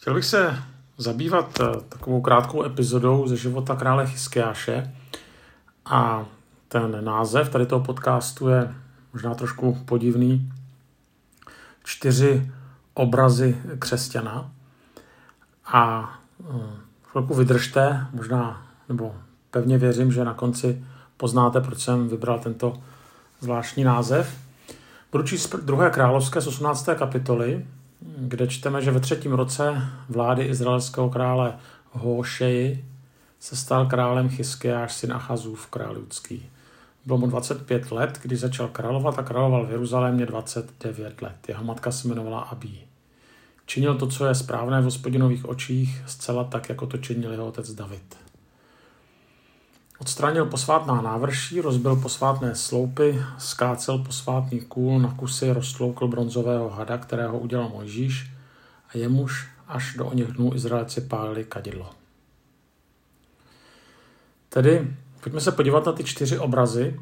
Chtěl bych se zabývat eh, takovou krátkou epizodou ze života krále Chyskiáše a ten název tady toho podcastu je možná trošku podivný. Čtyři obrazy křesťana a eh, chvilku vydržte, možná, nebo pevně věřím, že na konci poznáte, proč jsem vybral tento zvláštní název. Budu číst druhé královské z 18. kapitoly, kde čteme, že ve třetím roce vlády izraelského krále Hošeji se stal králem Chyskiáš, syn Achazův, král judský. Bylo mu 25 let, když začal královat a královal v Jeruzalémě 29 let. Jeho matka se jmenovala Abí. Činil to, co je správné v hospodinových očích, zcela tak, jako to činil jeho otec David. Odstranil posvátná návrší, rozbil posvátné sloupy, skácel posvátný kůl na kusy, roztloukl bronzového hada, kterého udělal Mojžíš a jemuž až do oněch dnů Izraelci pálili kadidlo. Tedy pojďme se podívat na ty čtyři obrazy.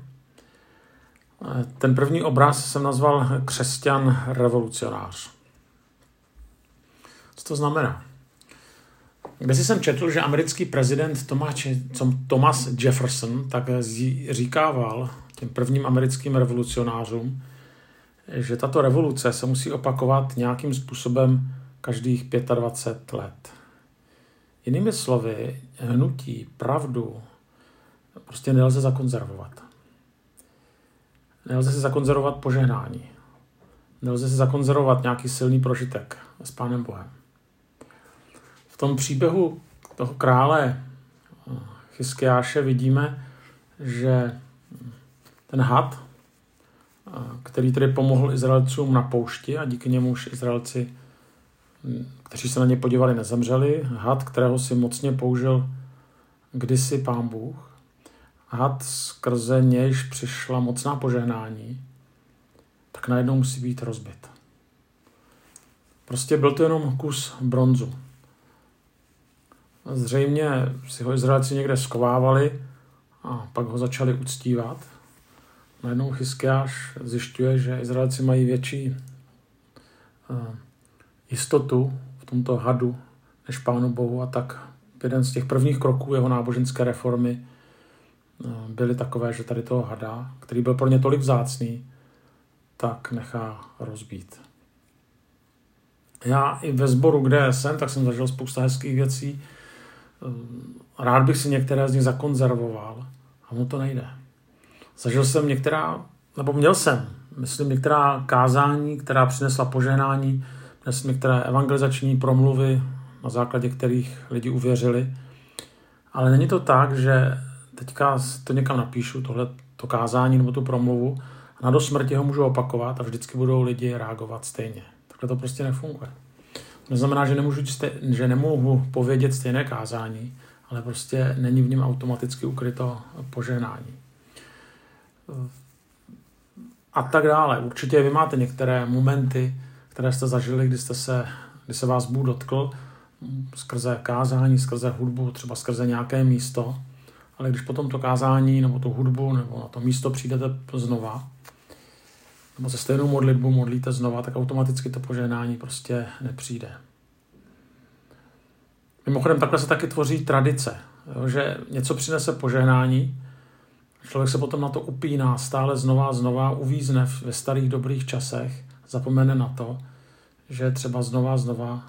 Ten první obraz jsem nazval křesťan revolucionář. Co to znamená? Kde si jsem četl, že americký prezident Thomas, Jefferson tak říkával těm prvním americkým revolucionářům, že tato revoluce se musí opakovat nějakým způsobem každých 25 let. Jinými slovy, hnutí, pravdu prostě nelze zakonzervovat. Nelze si zakonzervovat požehnání. Nelze si zakonzervovat nějaký silný prožitek s Pánem Bohem v tom příběhu toho krále eh, Chyskiáše vidíme, že ten had, eh, který tedy pomohl Izraelcům na poušti a díky němuž Izraelci, hm, kteří se na ně podívali, nezemřeli, had, kterého si mocně použil kdysi pán Bůh, had, skrze nějž přišla mocná požehnání, tak najednou musí být rozbit. Prostě byl to jenom kus bronzu. Zřejmě si ho Izraelci někde skovávali a pak ho začali uctívat. Najednou Chyskiáš zjišťuje, že Izraelci mají větší uh, jistotu v tomto hadu než Pánu Bohu a tak jeden z těch prvních kroků jeho náboženské reformy uh, byly takové, že tady toho hada, který byl pro ně tolik vzácný, tak nechá rozbít. Já i ve sboru, kde jsem, tak jsem zažil spousta hezkých věcí, rád bych si některé z nich zakonzervoval a ono to nejde. Zažil jsem některá, nebo měl jsem, myslím, některá kázání, která přinesla požehnání, jsem některé evangelizační promluvy, na základě kterých lidi uvěřili. Ale není to tak, že teďka to někam napíšu, tohle to kázání nebo tu promluvu, a na do smrti ho můžu opakovat a vždycky budou lidi reagovat stejně. Takhle to prostě nefunguje. Neznamená, že, nemůžu, že nemohu povědět stejné kázání, ale prostě není v něm automaticky ukryto požehnání. A tak dále. Určitě vy máte některé momenty, které jste zažili, kdy, jste se, kdy se vás Bůh dotkl, skrze kázání, skrze hudbu, třeba skrze nějaké místo, ale když potom to kázání nebo tu hudbu nebo na to místo přijdete znova, nebo se stejnou modlitbu modlíte znova, tak automaticky to požehnání prostě nepřijde. Mimochodem takhle se taky tvoří tradice, že něco přinese požehnání, člověk se potom na to upíná stále znova a znova, uvízne ve starých dobrých časech, zapomene na to, že třeba znova a znova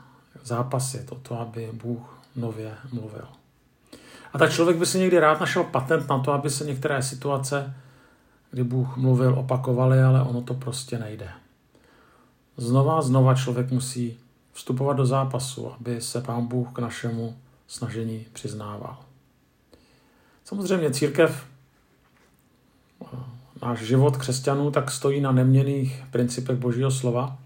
zápasit o to, aby Bůh nově mluvil. A tak člověk by si někdy rád našel patent na to, aby se některé situace kdy Bůh mluvil, opakovali, ale ono to prostě nejde. Znova a znova člověk musí vstupovat do zápasu, aby se Pán Bůh k našemu snažení přiznával. Samozřejmě církev, náš život křesťanů, tak stojí na neměných principech Božího slova.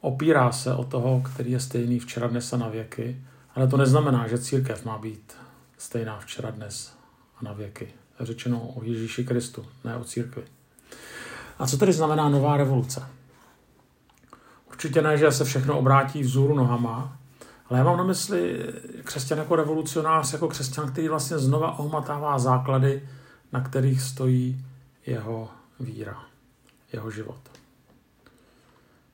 Opírá se o toho, který je stejný včera, dnes a na věky, ale to neznamená, že církev má být stejná včera, dnes a na věky řečeno o Ježíši Kristu, ne o církvi. A co tedy znamená nová revoluce? Určitě ne, že se všechno obrátí vzhůru nohama, ale já mám na mysli křesťan jako revolucionář, jako křesťan, který vlastně znova ohmatává základy, na kterých stojí jeho víra, jeho život.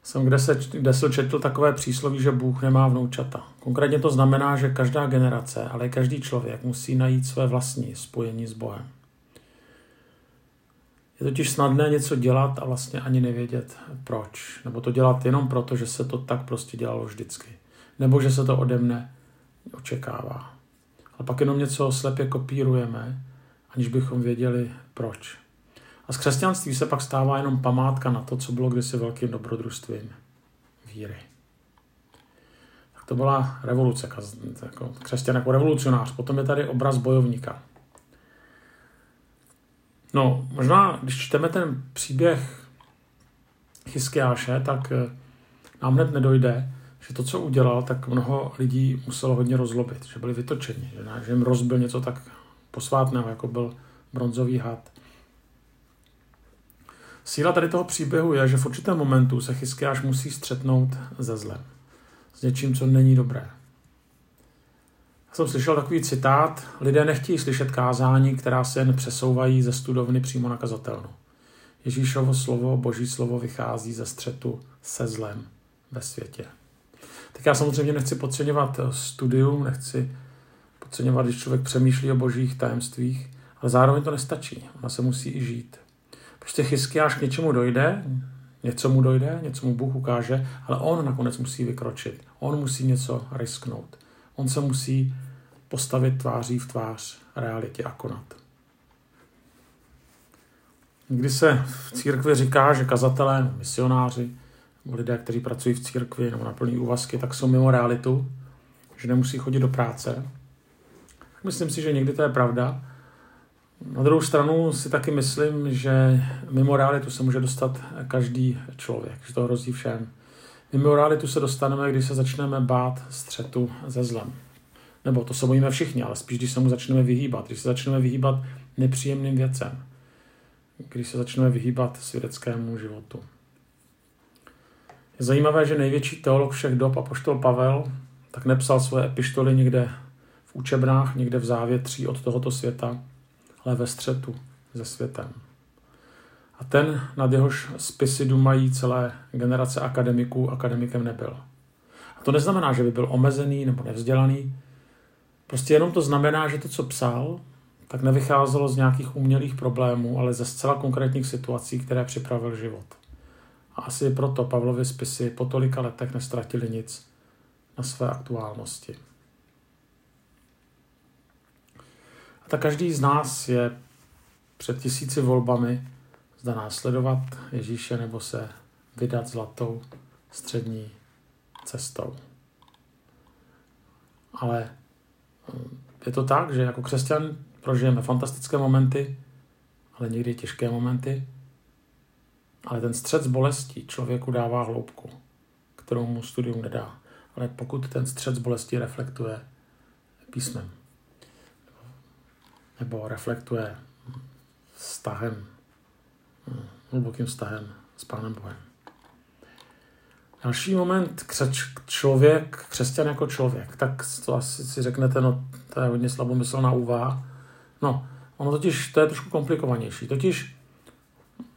Jsem kde se, kde se četl takové přísloví, že Bůh nemá vnoučata. Konkrétně to znamená, že každá generace, ale i každý člověk musí najít své vlastní spojení s Bohem. Je totiž snadné něco dělat a vlastně ani nevědět proč. Nebo to dělat jenom proto, že se to tak prostě dělalo vždycky. Nebo že se to ode mne očekává. A pak jenom něco slepě kopírujeme, aniž bychom věděli proč. A z křesťanství se pak stává jenom památka na to, co bylo kdysi velkým dobrodružstvím víry. Tak to byla revoluce, jako křesťan jako revolucionář. Potom je tady obraz bojovníka. No, možná, když čteme ten příběh Chyskiáše, tak eh, nám hned nedojde, že to, co udělal, tak mnoho lidí muselo hodně rozlobit, že byli vytočeni, že, že jim rozbil něco tak posvátného, jako byl bronzový had. Síla tady toho příběhu je, že v určitém momentu se Chyskiáš musí střetnout ze zlem. S něčím, co není dobré. Já jsem slyšel takový citát, lidé nechtějí slyšet kázání, která se jen přesouvají ze studovny přímo na kazatelnu. Ježíšovo slovo, boží slovo vychází ze střetu se zlem ve světě. Tak já samozřejmě nechci podceňovat studium, nechci podceňovat, když člověk přemýšlí o božích tajemstvích, ale zároveň to nestačí. Ona se musí i žít. Prostě až k něčemu dojde, něco mu dojde, něco mu Bůh ukáže, ale on nakonec musí vykročit. On musí něco risknout. On se musí postavit tváří v tvář realitě a konat. Někdy se v církvi říká, že kazatelé, misionáři, nebo lidé, kteří pracují v církvi nebo na plný úvazky, tak jsou mimo realitu, že nemusí chodit do práce. Myslím si, že někdy to je pravda, na druhou stranu si taky myslím, že mimo realitu se může dostat každý člověk, že to hrozí všem. Mimo realitu se dostaneme, když se začneme bát střetu ze zlem. Nebo to se bojíme všichni, ale spíš, když se mu začneme vyhýbat. Když se začneme vyhýbat nepříjemným věcem. Když se začneme vyhýbat svědeckému životu. Je zajímavé, že největší teolog všech dob, apoštol Pavel, tak nepsal svoje epištoly někde v učebnách, někde v závětří od tohoto světa, ale ve střetu se světem. A ten, nad jehož spisy dumají celé generace akademiků, akademikem nebyl. A to neznamená, že by byl omezený nebo nevzdělaný. Prostě jenom to znamená, že to, co psal, tak nevycházelo z nějakých umělých problémů, ale ze zcela konkrétních situací, které připravil život. A asi proto Pavlovy spisy po tolika letech nestratili nic na své aktuálnosti. Tak každý z nás je před tisíci volbami, zda následovat Ježíše nebo se vydat zlatou střední cestou. Ale eh, je to tak, že jako křesťan prožijeme fantastické momenty, ale někdy těžké momenty. Ale ten střed s bolestí člověku dává hloubku, kterou mu studium nedá. Ale pokud ten střed s bolestí reflektuje písmem, nebo reflektuje vztahem, hlubokým vztahem s Pánem Bohem. Další moment, křeč, člověk, křesťan jako člověk, tak to asi si řeknete, no to je hodně slabomyslná úvaha. No, ono totiž, to je trošku komplikovanější. Totiž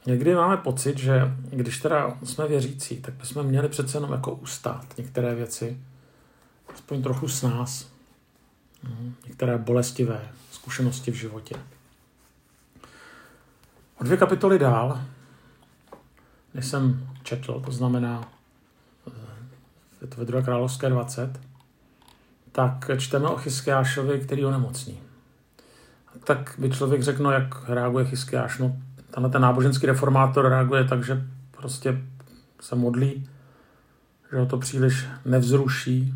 někdy máme pocit, že když teda jsme věřící, tak bychom měli přece jenom jako ustát některé věci, aspoň trochu s nás, hm, některé bolestivé, zkušenosti v životě. O dvě kapitoly dál, než jsem četl, to znamená, eh, je to ve 2. královské 20, tak čteme o Chyskiášovi, který onemocní. Tak by člověk řekl, no jak reaguje Chyskiáš, no tenhle ten náboženský reformátor reaguje tak, že prostě se modlí, že ho to příliš nevzruší,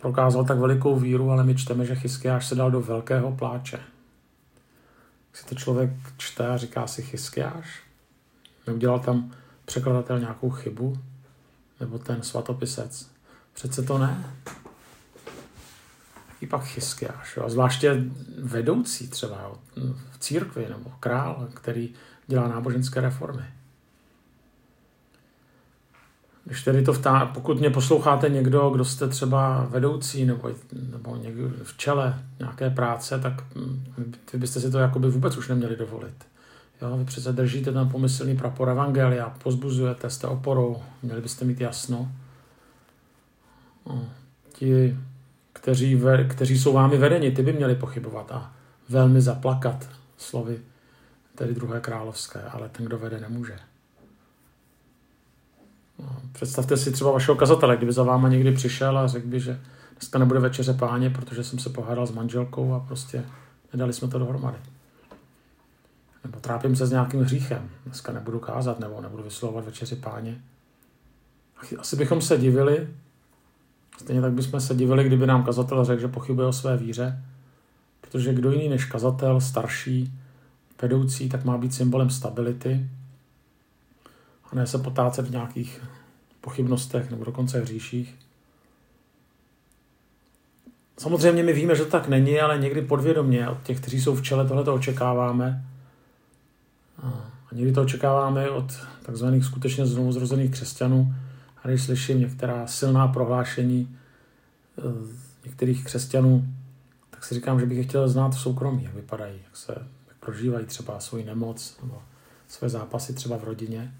prokázal tak velikou víru, ale my čteme, že Chyskiáš se dal do velkého pláče. Si to člověk čte a říká si Chyskiáš? Neudělal tam překladatel nějakou chybu? Nebo ten svatopisec? Přece to ne. Jaký pak Chyskiáš? Jo? Zvláště vedoucí třeba jo? v církvi nebo král, který dělá náboženské reformy. Když tedy to vtá, pokud mě posloucháte někdo, kdo jste třeba vedoucí nebo, nebo někdo v čele nějaké práce, tak mm, vy byste si to jakoby vůbec už neměli dovolit. Jo, vy přece držíte ten pomyslný prapor Evangelia, pozbuzujete, jste oporou, měli byste mít jasno. No, ti, kteří, ve, kteří jsou vámi vedeni, ty by měli pochybovat a velmi zaplakat slovy tedy druhé královské, ale ten, kdo vede, nemůže. Představte si třeba vašeho kazatele, kdyby za váma někdy přišel a řekl by, že dneska nebude večeře páně, protože jsem se pohádal s manželkou a prostě nedali jsme to dohromady. Nebo trápím se s nějakým hříchem, dneska nebudu kázat nebo nebudu vyslovovat večeři páně. Asi bychom se divili, stejně tak bychom se divili, kdyby nám kazatel řekl, že pochybuje o své víře, protože kdo jiný než kazatel, starší, vedoucí, tak má být symbolem stability a ne se potácet v nějakých pochybnostech nebo dokonce hříších. Samozřejmě my víme, že to tak není, ale někdy podvědomně od těch, kteří jsou v čele, tohle to očekáváme. A někdy to očekáváme od takzvaných skutečně znovu zrozených křesťanů. A když slyším některá silná prohlášení eh, některých křesťanů, tak si říkám, že bych je chtěl znát v soukromí, jak vypadají, jak se jak prožívají třeba svoji nemoc nebo své zápasy třeba v rodině.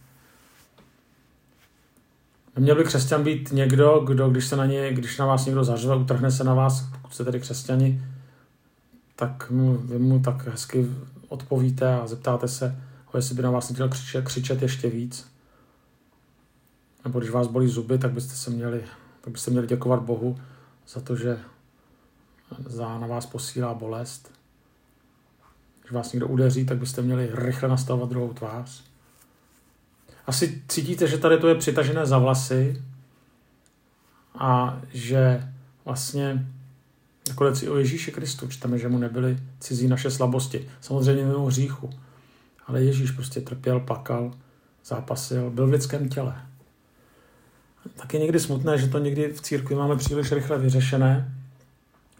Neměl by křesťan být někdo, kdo, když se na ně, když na vás někdo zařve, utrhne se na vás, pokud jste tedy křesťani, tak mu, vy mu tak hezky odpovíte a zeptáte se, jestli by na vás nechtěl křičet, křičet ještě víc. Nebo když vás bolí zuby, tak byste se měli, tak byste měli děkovat Bohu za to, že za, na vás posílá bolest. Když vás někdo udeří, tak byste měli rychle nastavovat druhou tvář. Asi cítíte, že tady to je přitažené za vlasy a že vlastně nakonec i o Ježíši Kristu čteme, že mu nebyly cizí naše slabosti. Samozřejmě mimo hříchu. Ale Ježíš prostě trpěl, pakal, zápasil, byl v lidském těle. Tak je někdy smutné, že to někdy v církvi máme příliš rychle vyřešené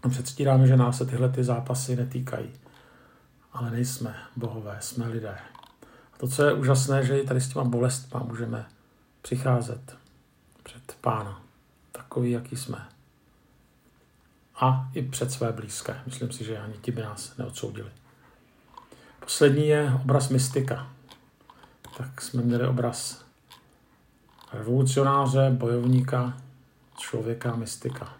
a předstíráme, že nás se tyhle ty zápasy netýkají. Ale nejsme bohové, jsme lidé. To, co je úžasné, že i tady s těma bolestma můžeme přicházet před pána, takový, jaký jsme. A i před své blízké. Myslím si, že ani ti by nás neodsoudili. Poslední je obraz mystika. Tak jsme měli obraz revolucionáře, bojovníka, člověka, mystika.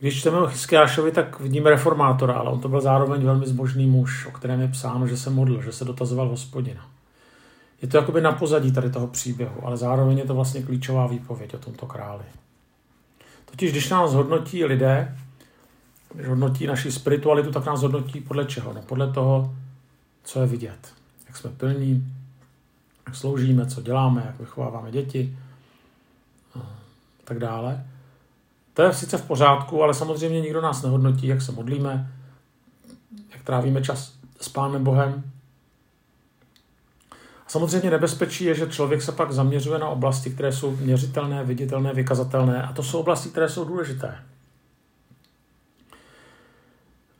Když čteme o Chyskiášovi, tak vidíme reformátora, ale on to byl zároveň velmi zbožný muž, o kterém je psáno, že se modlil, že se dotazoval hospodina. Je to jakoby na pozadí tady toho příběhu, ale zároveň je to vlastně klíčová výpověď o tomto králi. Totiž když nás hodnotí lidé, když hodnotí naši spiritualitu, tak nás hodnotí podle čeho? No podle toho, co je vidět. Jak jsme plní, jak sloužíme, co děláme, jak vychováváme děti a tak dále. To je sice v pořádku, ale samozřejmě nikdo nás nehodnotí, jak se modlíme, jak trávíme čas s Pánem Bohem. A samozřejmě nebezpečí je, že člověk se pak zaměřuje na oblasti, které jsou měřitelné, viditelné, vykazatelné a to jsou oblasti, které jsou důležité.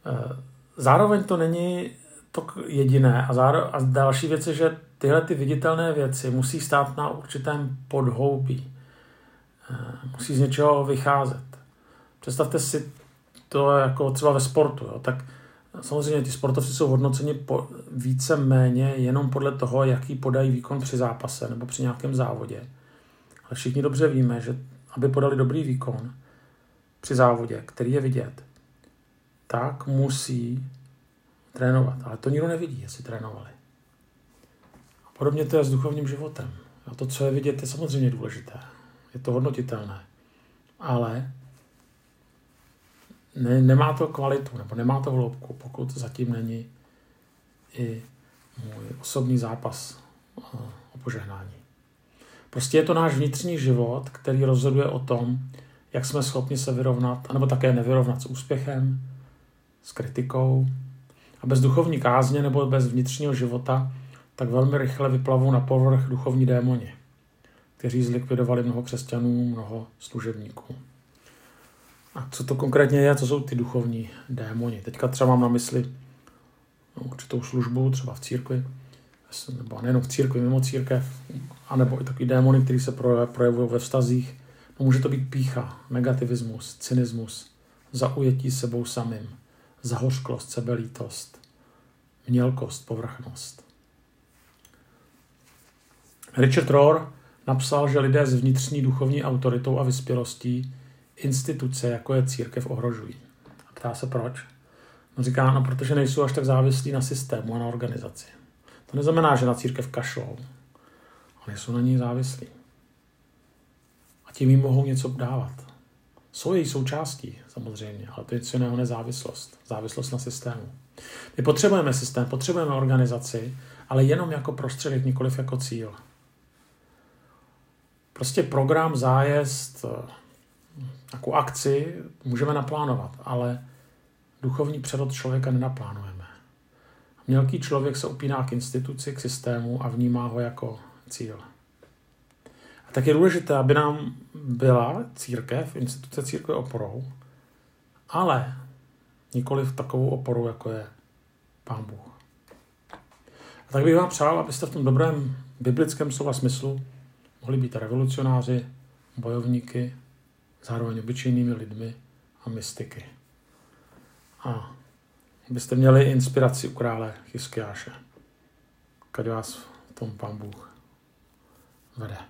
Eh, zároveň to není to jediné. A, zároveň, a další věc je, že tyhle ty viditelné věci musí stát na určitém podhoubí. Eh, musí z něčeho vycházet. Představte si to jako třeba ve sportu. Jo? Tak samozřejmě ty sportovci jsou hodnoceni po, více méně jenom podle toho, jaký podají výkon při zápase nebo při nějakém závodě. Ale všichni dobře víme, že aby podali dobrý výkon při závodě, který je vidět, tak musí trénovat. Ale to nikdo nevidí, jestli trénovali. A podobně to je s duchovním životem. A to, co je vidět, je samozřejmě důležité. Je to hodnotitelné. Ale ne, nemá to kvalitu, nebo nemá to hloubku, pokud zatím není i můj osobní zápas o požehnání. Prostě je to náš vnitřní život, který rozhoduje o tom, jak jsme schopni se vyrovnat, anebo také nevyrovnat s úspěchem, s kritikou. A bez duchovní kázně nebo bez vnitřního života tak velmi rychle vyplavou na povrch duchovní démoni, kteří zlikvidovali mnoho křesťanů, mnoho služebníků. A co to konkrétně je, co jsou ty duchovní démoni? Teďka třeba mám na mysli no, určitou službu, třeba v církvi, nebo nejenom v církvi, mimo církev, anebo i takový démony, který se projevují ve vztazích. No, může to být pícha, negativismus, cynismus, zaujetí sebou samým, zahořklost, sebelítost, mělkost, povrchnost. Richard Rohr napsal, že lidé s vnitřní duchovní autoritou a vyspělostí instituce, jako je církev, ohrožují. A ptá se proč? No říká, no protože nejsou až tak závislí na systému a na organizaci. To neznamená, že na církev kašlou, ale jsou na ní závislí. A tím jim mohou něco dávat. Jsou její součástí, samozřejmě, ale to je něco jiného nezávislost. Závislost na systému. My potřebujeme systém, potřebujeme organizaci, ale jenom jako prostředek, nikoliv jako cíl. Prostě program, zájezd, jako akci můžeme naplánovat, ale duchovní přerod člověka nenaplánujeme. Mělký člověk se upíná k instituci, k systému a vnímá ho jako cíl. A tak je důležité, aby nám byla církev, instituce církve oporou, ale nikoli v takovou oporu, jako je Pán Bůh. A tak bych vám přál, abyste v tom dobrém biblickém slova smyslu mohli být revolucionáři, bojovníky, zároveň obyčejnými lidmi a mystiky. A abyste měli inspiraci u krále Chyskiáše. Kať vás v tom pán Bůh vede.